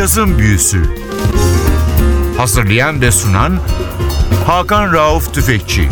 Cazın Büyüsü Hazırlayan ve sunan Hakan Rauf Tüfekçi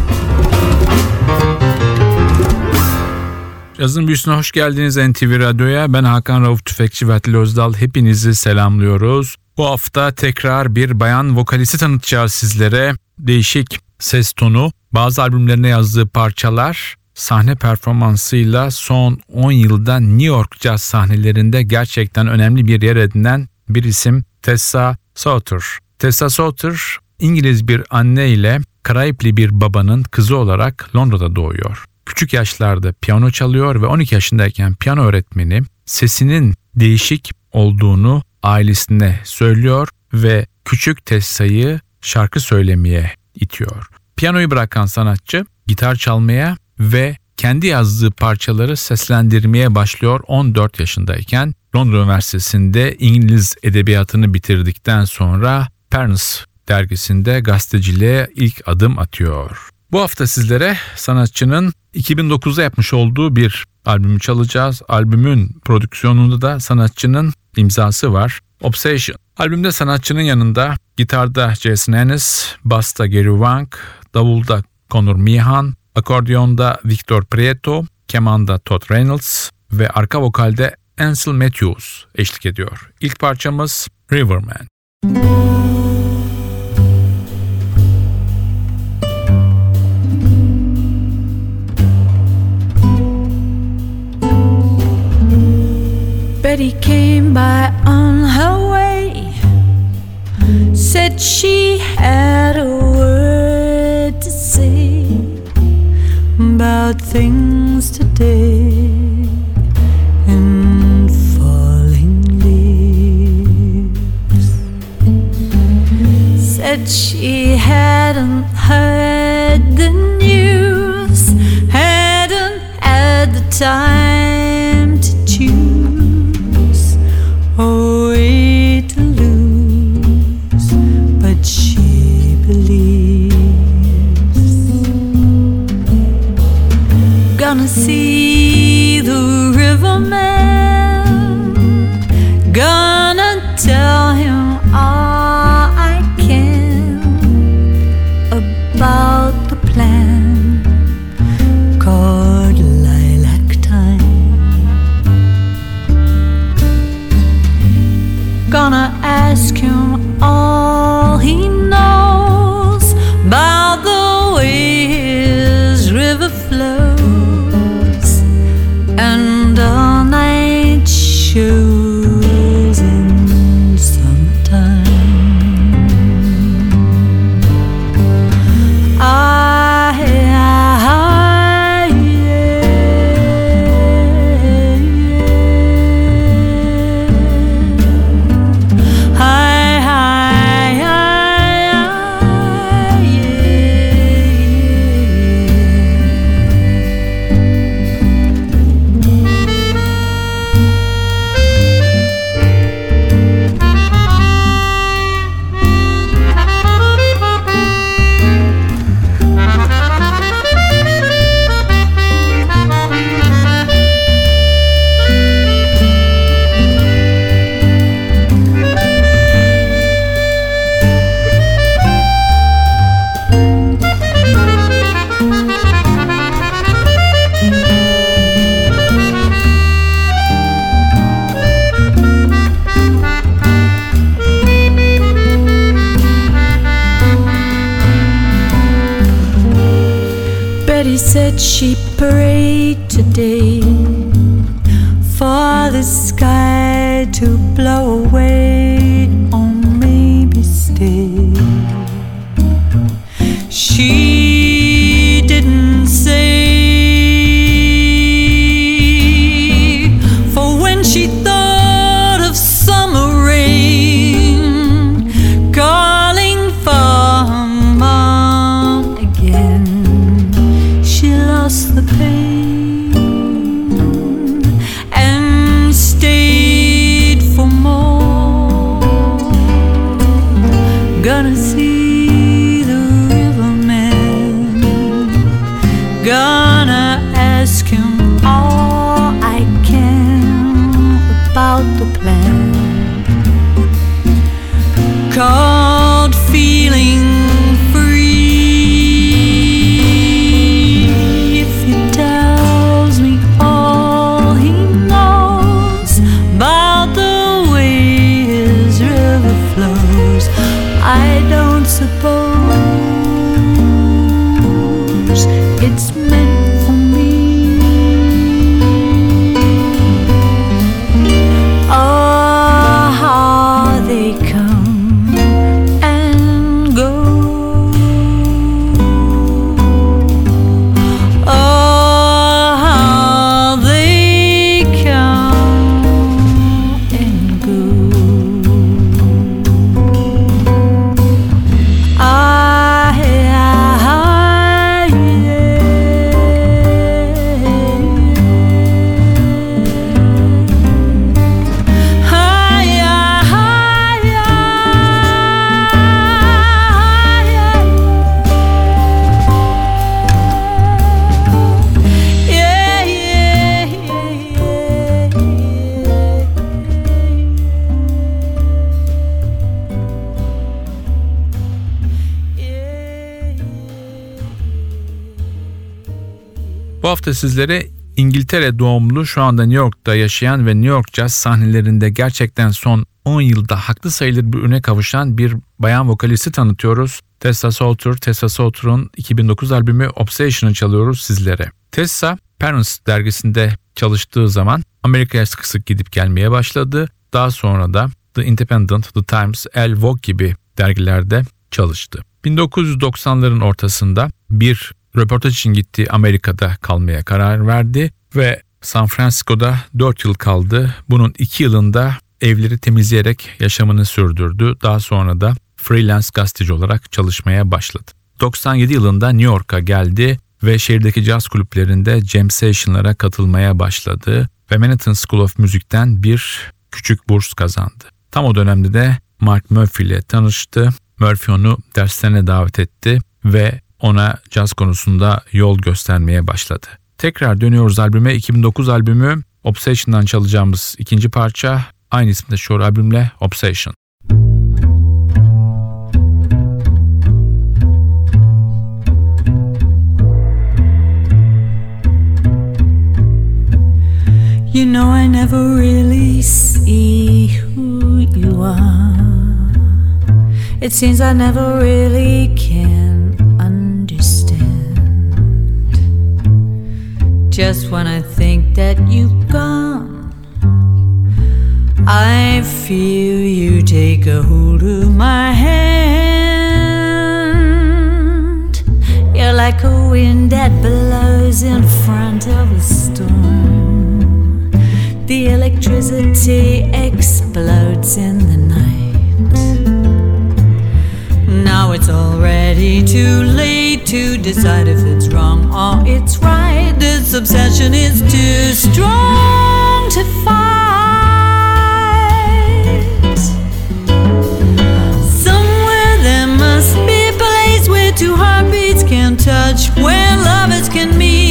Cazın Büyüsü'ne hoş geldiniz NTV Radyo'ya. Ben Hakan Rauf Tüfekçi ve Atli Özdal. Hepinizi selamlıyoruz. Bu hafta tekrar bir bayan vokalisti tanıtacağız sizlere. Değişik ses tonu, bazı albümlerine yazdığı parçalar, sahne performansıyla son 10 yılda New York caz sahnelerinde gerçekten önemli bir yer edinen bir isim Tessa Sauter. Tessa Sauter İngiliz bir anne ile Karayipli bir babanın kızı olarak Londra'da doğuyor. Küçük yaşlarda piyano çalıyor ve 12 yaşındayken piyano öğretmeni sesinin değişik olduğunu ailesine söylüyor ve küçük Tessa'yı şarkı söylemeye itiyor. Piyanoyu bırakan sanatçı gitar çalmaya ve kendi yazdığı parçaları seslendirmeye başlıyor 14 yaşındayken. Londra Üniversitesi'nde İngiliz edebiyatını bitirdikten sonra Parents dergisinde gazeteciliğe ilk adım atıyor. Bu hafta sizlere sanatçının 2009'da yapmış olduğu bir albümü çalacağız. Albümün prodüksiyonunda da sanatçının imzası var. Obsession. Albümde sanatçının yanında gitarda Jason Ennis, basta Gary Wang, davulda Conor Mihan, akordiyonda Victor Prieto, kemanda Todd Reynolds ve arka vokalde Ansel Matthews eşlik ediyor. İlk parçamız Riverman. Betty came by on her way, said she had a word to say about things today and falling leaves. Said she hadn't heard the news, hadn't had the time Betty gone. Bu hafta sizlere İngiltere doğumlu şu anda New York'ta yaşayan ve New York Jazz sahnelerinde gerçekten son 10 yılda haklı sayılır bir üne kavuşan bir bayan vokalisti tanıtıyoruz. Tessa Salter, Tessa Salter'ın 2009 albümü Obsession'ı çalıyoruz sizlere. Tessa, Parents dergisinde çalıştığı zaman Amerika'ya sık sık gidip gelmeye başladı. Daha sonra da The Independent, The Times, El Vogue gibi dergilerde çalıştı. 1990'ların ortasında bir röportaj için gittiği Amerika'da kalmaya karar verdi ve San Francisco'da 4 yıl kaldı. Bunun 2 yılında evleri temizleyerek yaşamını sürdürdü. Daha sonra da freelance gazeteci olarak çalışmaya başladı. 97 yılında New York'a geldi ve şehirdeki caz kulüplerinde jam session'lara katılmaya başladı ve Manhattan School of Music'ten bir küçük burs kazandı. Tam o dönemde de Mark Murphy ile tanıştı. Murphy onu derslerine davet etti ve ona caz konusunda yol göstermeye başladı. Tekrar dönüyoruz albüme. 2009 albümü Obsession'dan çalacağımız ikinci parça aynı isimde şu albümle Obsession. You know, I never really see who you are. It seems I never really can Just when I think that you've gone, I feel you take a hold of my hand. You're like a wind that blows in front of a storm. The electricity explodes in the night. Now it's already too late to decide if it's wrong or it's right. This obsession is too strong to fight. Somewhere there must be a place where two heartbeats can touch, where lovers can meet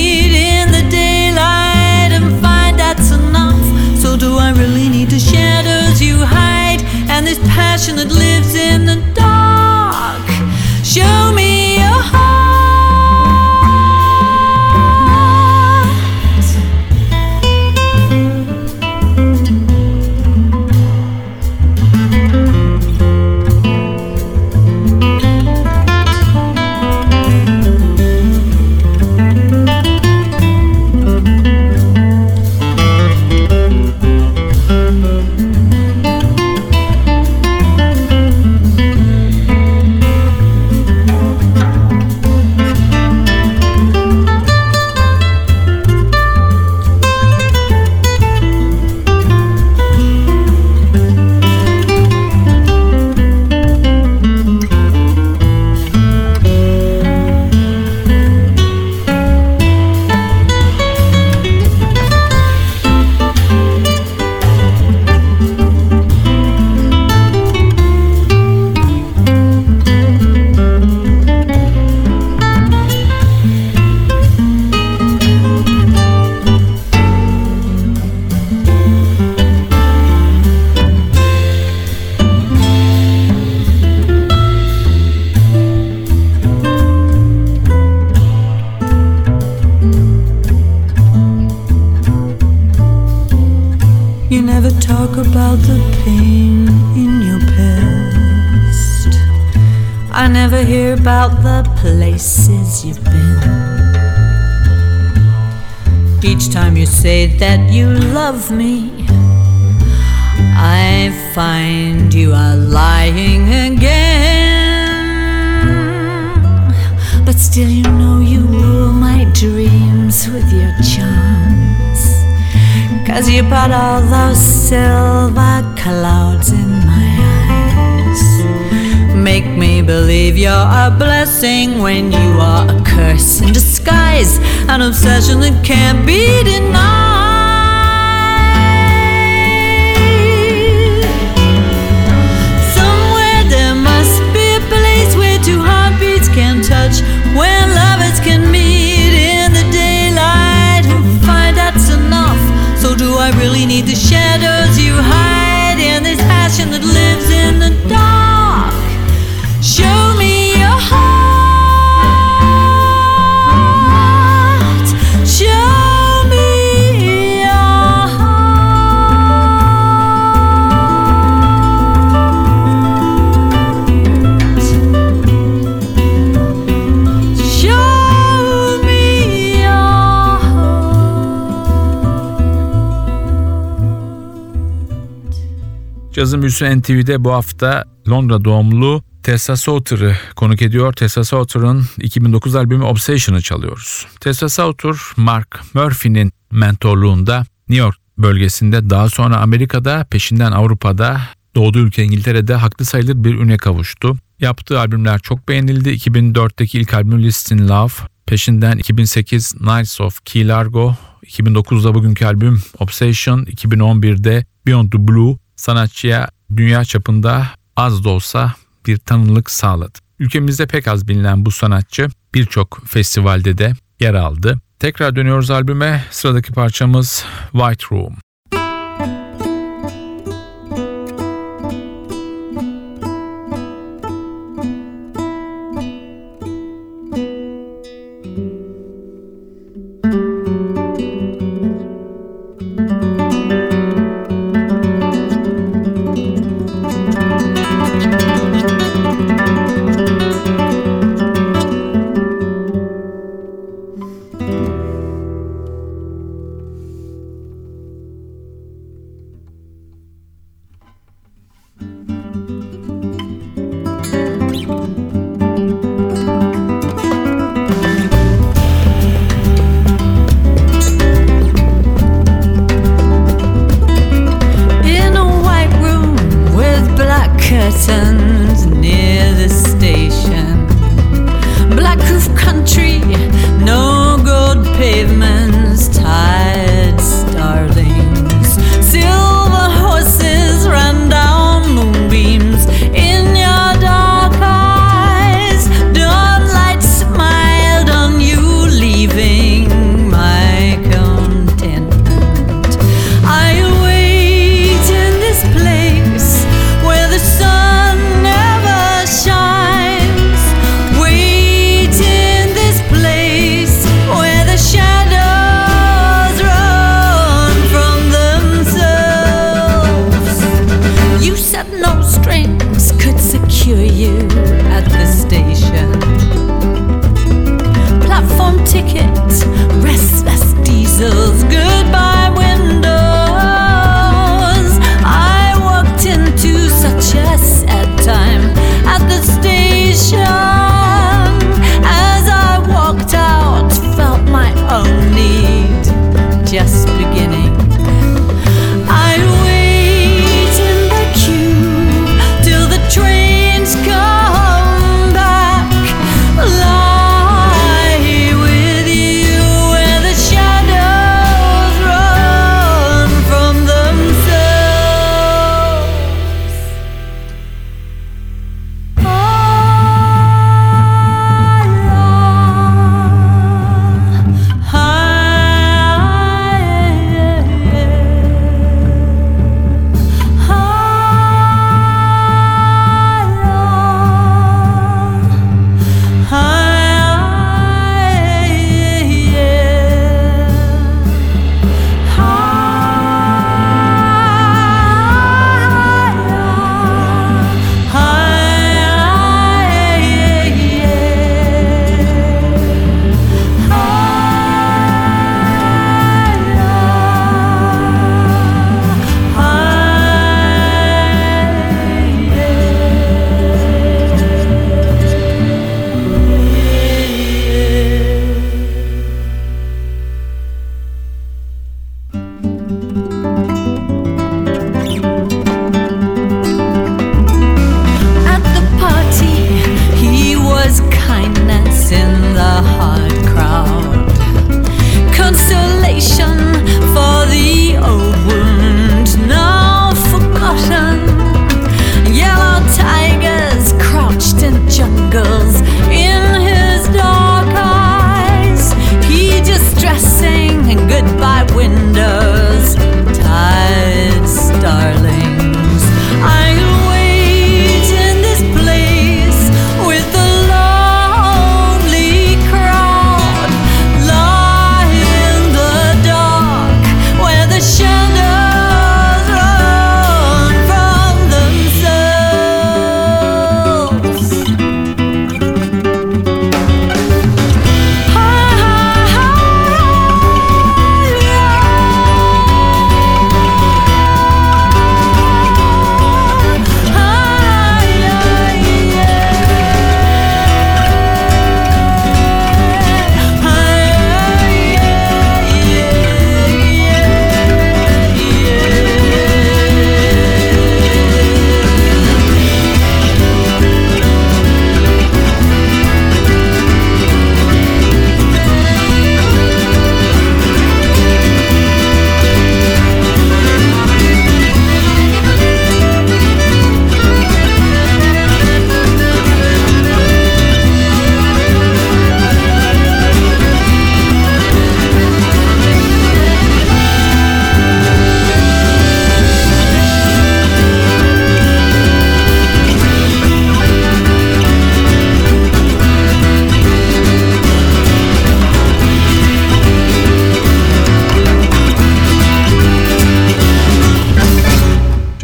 about the places you've been. Each time you say that you love me, I find you are lying again. But still, you know you rule my dreams with your charms. Cause you put all those silver clouds in. Make me believe you're a blessing when you are a curse in disguise. An obsession that can't be denied. Cazın Büyüsü NTV'de bu hafta Londra doğumlu Tessa Sauter'ı konuk ediyor. Tessa Sauter'ın 2009 albümü Obsession'ı çalıyoruz. Tessa Sauter, Mark Murphy'nin mentorluğunda New York bölgesinde daha sonra Amerika'da peşinden Avrupa'da doğduğu ülke İngiltere'de haklı sayılır bir üne kavuştu. Yaptığı albümler çok beğenildi. 2004'teki ilk albüm Listin Love, peşinden 2008 Nights of Key Largo, 2009'da bugünkü albüm Obsession, 2011'de Beyond the Blue sanatçıya dünya çapında az da olsa bir tanınlık sağladı. Ülkemizde pek az bilinen bu sanatçı birçok festivalde de yer aldı. Tekrar dönüyoruz albüme. Sıradaki parçamız White Room.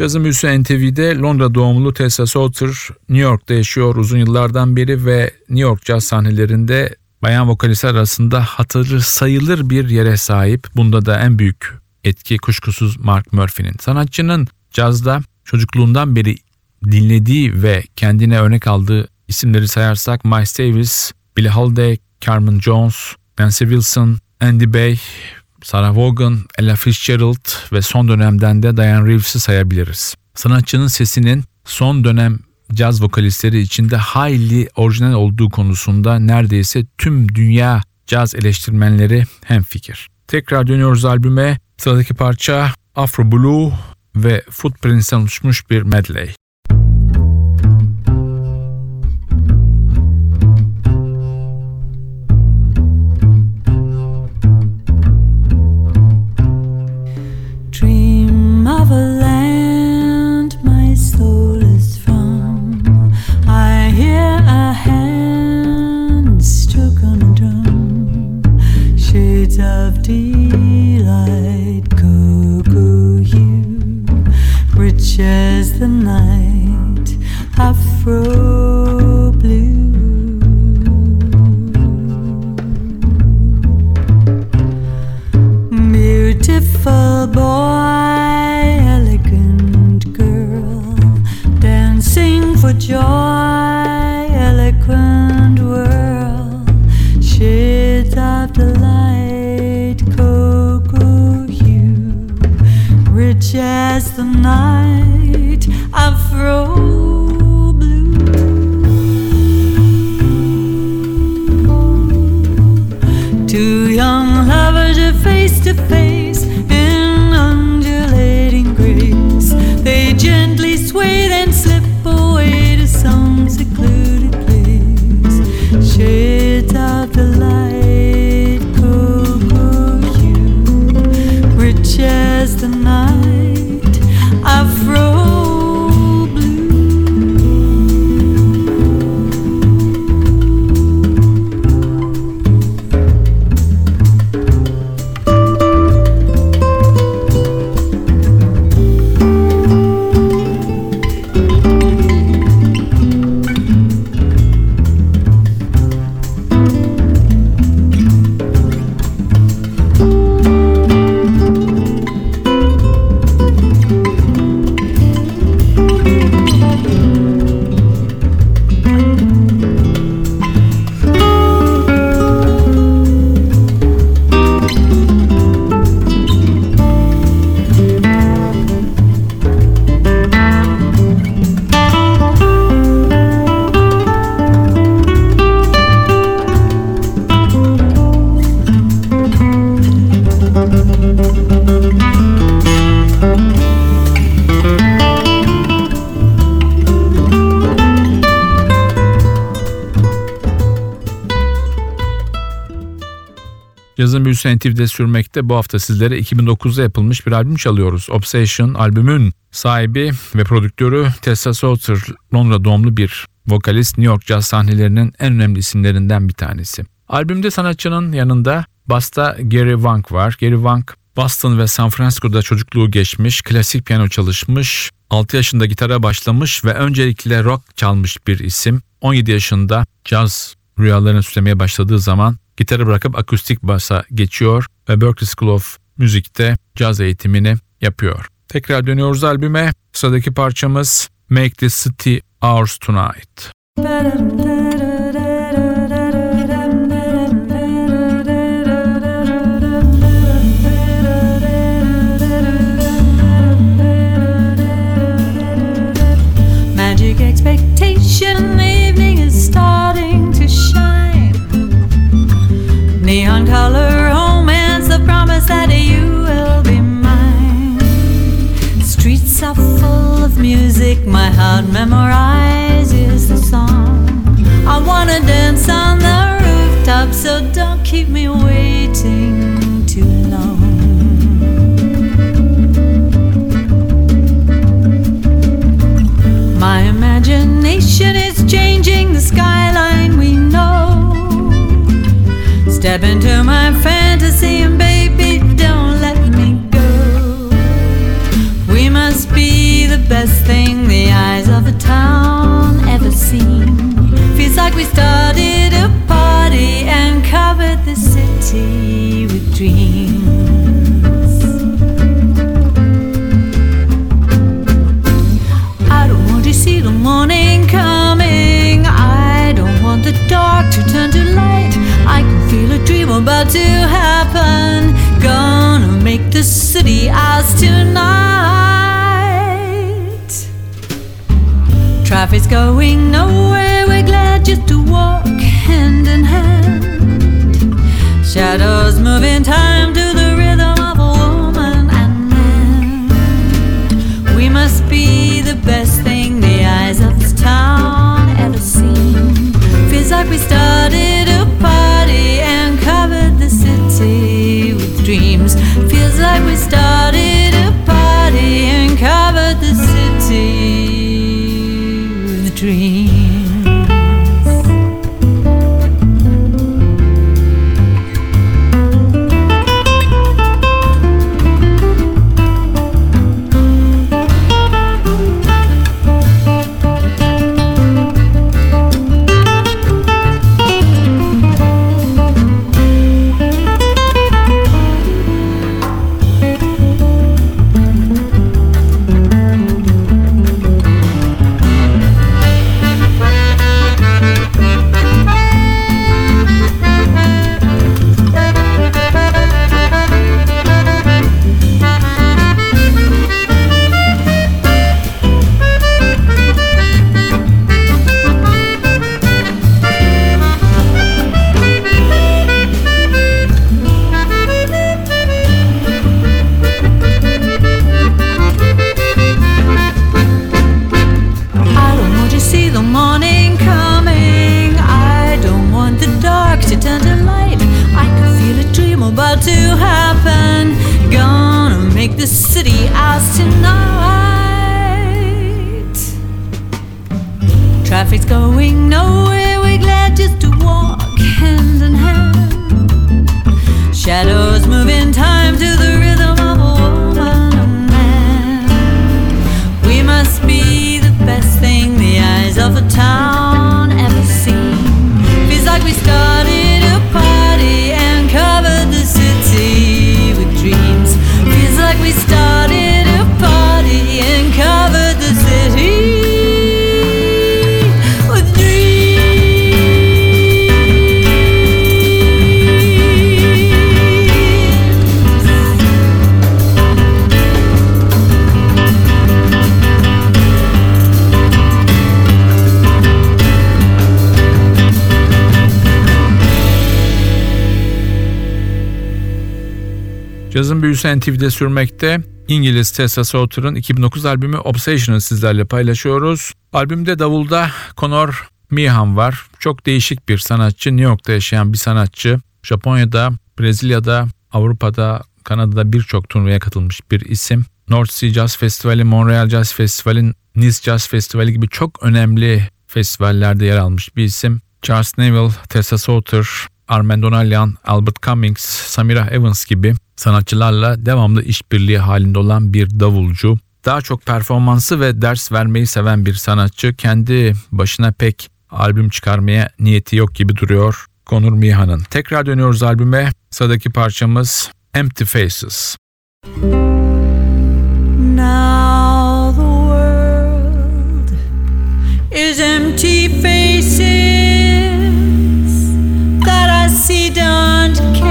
Cazın büyüsü NTV'de Londra doğumlu Tessa Sauter New York'ta yaşıyor uzun yıllardan beri ve New York caz sahnelerinde bayan vokalistler arasında hatırı sayılır bir yere sahip. Bunda da en büyük etki kuşkusuz Mark Murphy'nin. Sanatçının cazda çocukluğundan beri dinlediği ve kendine örnek aldığı isimleri sayarsak Miles Davis, Billie Holiday, Carmen Jones, Nancy Wilson, Andy Bay, Sarah Vaughan, Ella Fitzgerald ve son dönemden de Diane Reeves'i sayabiliriz. Sanatçının sesinin son dönem caz vokalistleri içinde hayli orijinal olduğu konusunda neredeyse tüm dünya caz eleştirmenleri hemfikir. Tekrar dönüyoruz albüme. Sıradaki parça Afro Blue ve Footprints'ten oluşmuş bir medley. Yazın NTV'de sürmekte. Bu hafta sizlere 2009'da yapılmış bir albüm çalıyoruz. Obsession albümün sahibi ve prodüktörü Tessa Sauter, Londra doğumlu bir vokalist New York caz sahnelerinin en önemli isimlerinden bir tanesi. Albümde sanatçının yanında basta Gary Wang var. Gary Wang Boston ve San Francisco'da çocukluğu geçmiş, klasik piyano çalışmış, 6 yaşında gitara başlamış ve öncelikle rock çalmış bir isim. 17 yaşında caz rüyalarını süslemeye başladığı zaman gitarı bırakıp akustik basa geçiyor ve Berklee School of Music'te caz eğitimini yapıyor. Tekrar dönüyoruz albüme. Sıradaki parçamız Make This City Ours Tonight. Music my heart memorizes the song. I wanna dance on the rooftop, so don't keep me waiting too long. My imagination is Step into my fantasy and baby, don't let me go. We must be the best thing the eyes of a town ever seen. Feels like we started a party and covered the city with dreams. About to happen. Gonna make the city ours tonight. Traffic's going nowhere. We're glad just to walk hand in hand. Shadows move in time to the rhythm of a woman and man. We must be the best thing the eyes of this town ever seen. Feels like we started a party and covered the city with dreams. Feels like we started a party and covered the city with dreams. Traffic's going nowhere. We're glad just to walk hand in hand. Shadows move in time to the Cazın büyüsü NTV'de sürmekte. İngiliz Tessa Sauter'ın 2009 albümü Obsession'ı sizlerle paylaşıyoruz. Albümde davulda Conor Meehan var. Çok değişik bir sanatçı. New York'ta yaşayan bir sanatçı. Japonya'da, Brezilya'da, Avrupa'da, Kanada'da birçok turnuvaya katılmış bir isim. North Sea Jazz Festivali, Montreal Jazz Festivali, Nice Jazz Festivali gibi çok önemli festivallerde yer almış bir isim. Charles Neville, Tessa Sauter, Armand Donalyan, Albert Cummings, Samira Evans gibi sanatçılarla devamlı işbirliği halinde olan bir davulcu. Daha çok performansı ve ders vermeyi seven bir sanatçı. Kendi başına pek albüm çıkarmaya niyeti yok gibi duruyor Konur Mihan'ın. Tekrar dönüyoruz albüme. Sıradaki parçamız Empty Faces. Now the world is empty faces that I see don't care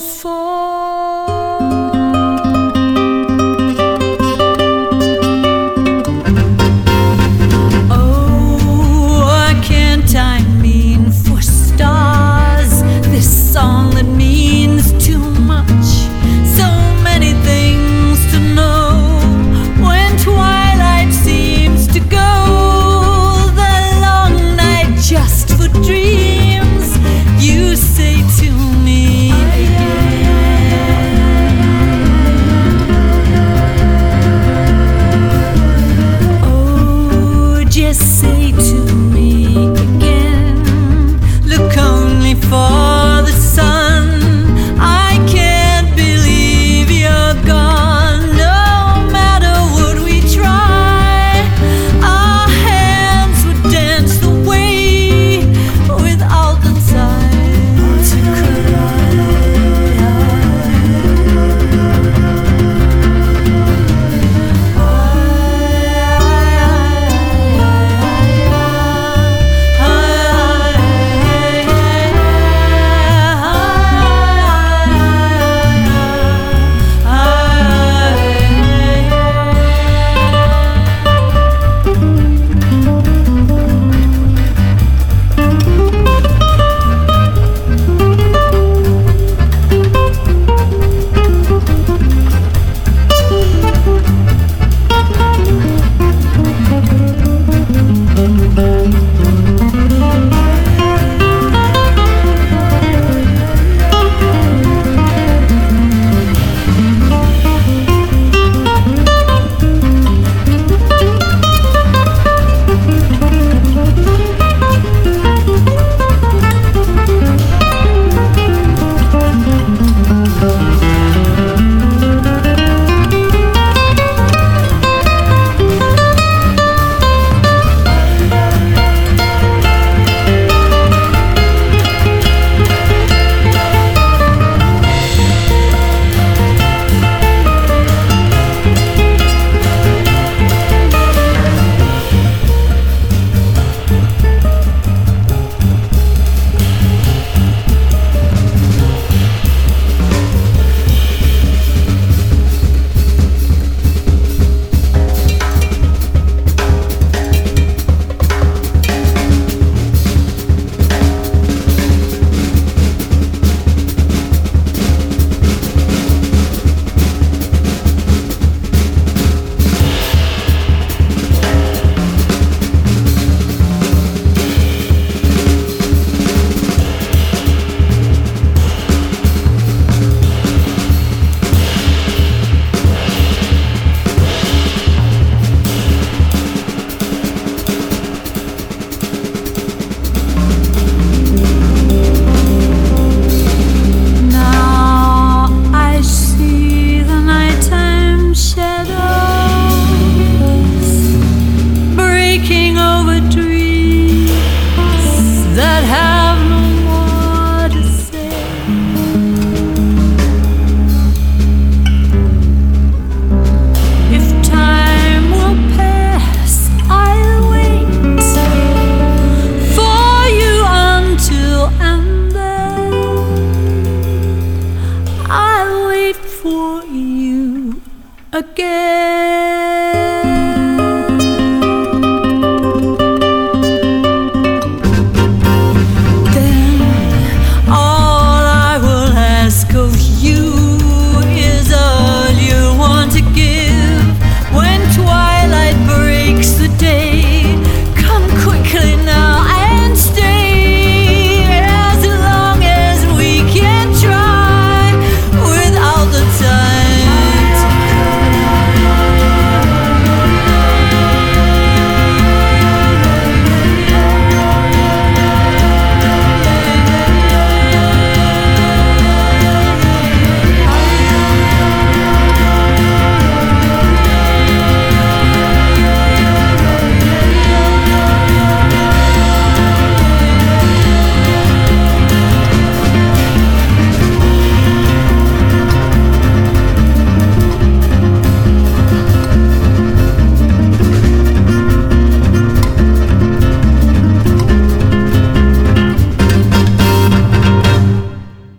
for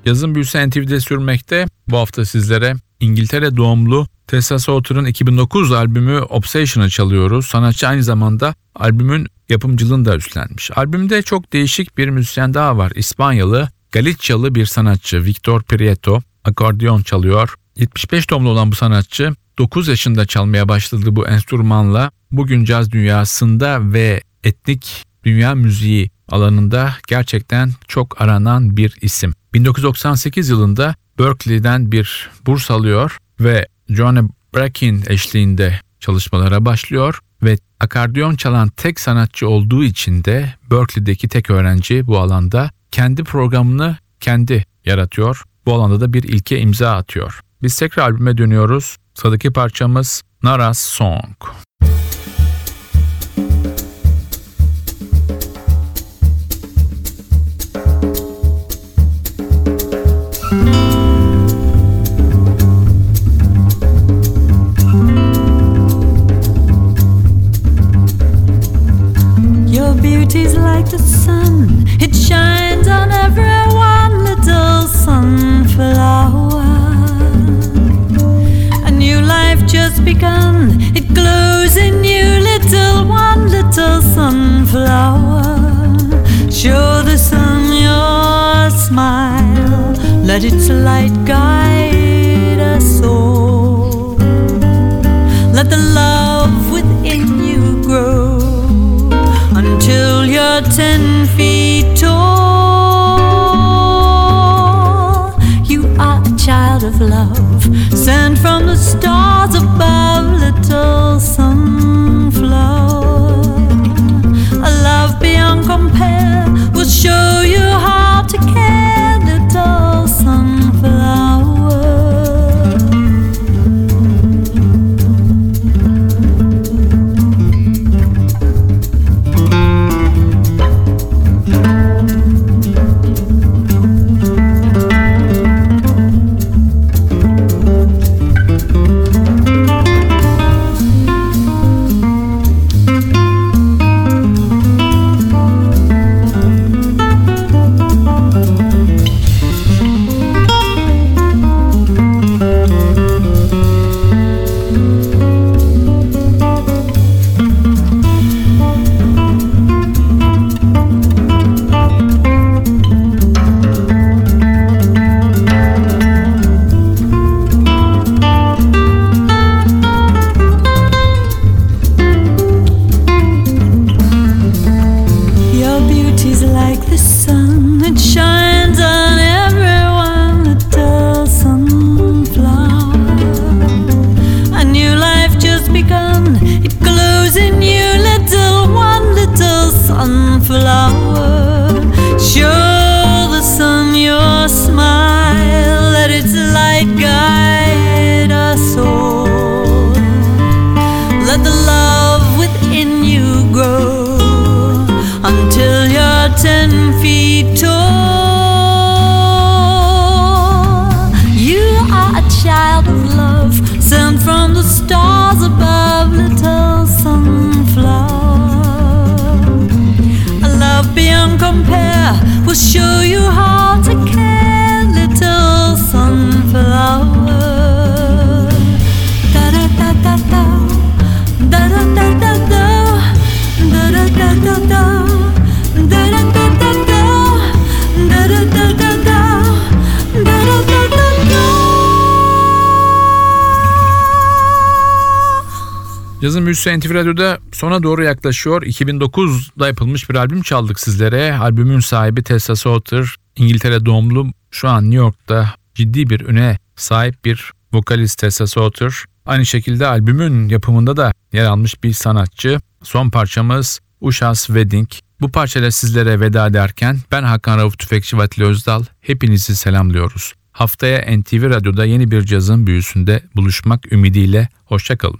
Yazın büyüsü NTV'de sürmekte. Bu hafta sizlere İngiltere doğumlu Tessa Sauter'ın 2009 albümü Obsession'ı çalıyoruz. Sanatçı aynı zamanda albümün yapımcılığını da üstlenmiş. Albümde çok değişik bir müzisyen daha var. İspanyalı, Galicyalı bir sanatçı Victor Prieto akordeon çalıyor. 75 doğumlu olan bu sanatçı 9 yaşında çalmaya başladığı bu enstrümanla bugün caz dünyasında ve etnik dünya müziği alanında gerçekten çok aranan bir isim. 1998 yılında Berkeley'den bir burs alıyor ve Joanna Bracken eşliğinde çalışmalara başlıyor ve akordeon çalan tek sanatçı olduğu için de Berkeley'deki tek öğrenci bu alanda kendi programını kendi yaratıyor. Bu alanda da bir ilke imza atıyor. Biz tekrar albüme dönüyoruz. Sıradaki parçamız Nara's Song. Beauty's like the sun, it shines on everyone, little sunflower. A new life just begun, it glows in you, little one, little sunflower. Show the sun your smile, let its light guide Yazın Büyüsü NTV Radyo'da sona doğru yaklaşıyor. 2009'da yapılmış bir albüm çaldık sizlere. Albümün sahibi Tessa Sauter, İngiltere doğumlu, şu an New York'ta ciddi bir öne sahip bir vokalist Tessa Sauter. Aynı şekilde albümün yapımında da yer almış bir sanatçı. Son parçamız Uşas Wedding. Bu parçayla sizlere veda ederken ben Hakan Rauf Tüfekçi Vatili Özdal. Hepinizi selamlıyoruz. Haftaya NTV Radyo'da yeni bir cazın büyüsünde buluşmak ümidiyle. Hoşçakalın.